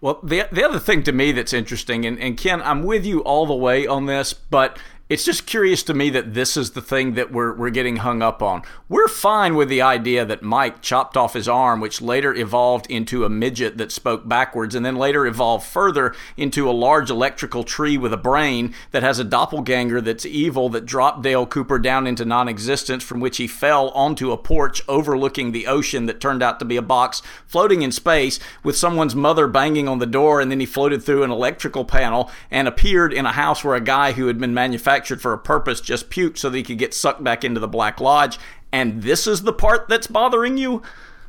Well, the, the other thing to me that's interesting, and, and Ken, I'm with you all the way on this, but it's just curious to me that this is the thing that we're, we're getting hung up on. We're fine with the idea that Mike chopped off his arm, which later evolved into a midget that spoke backwards, and then later evolved further into a large electrical tree with a brain that has a doppelganger that's evil that dropped Dale Cooper down into non existence, from which he fell onto a porch overlooking the ocean that turned out to be a box floating in space with someone's mother banging on the door, and then he floated through an electrical panel and appeared in a house where a guy who had been manufactured manufactured for a purpose just puked so that he could get sucked back into the Black Lodge. And this is the part that's bothering you?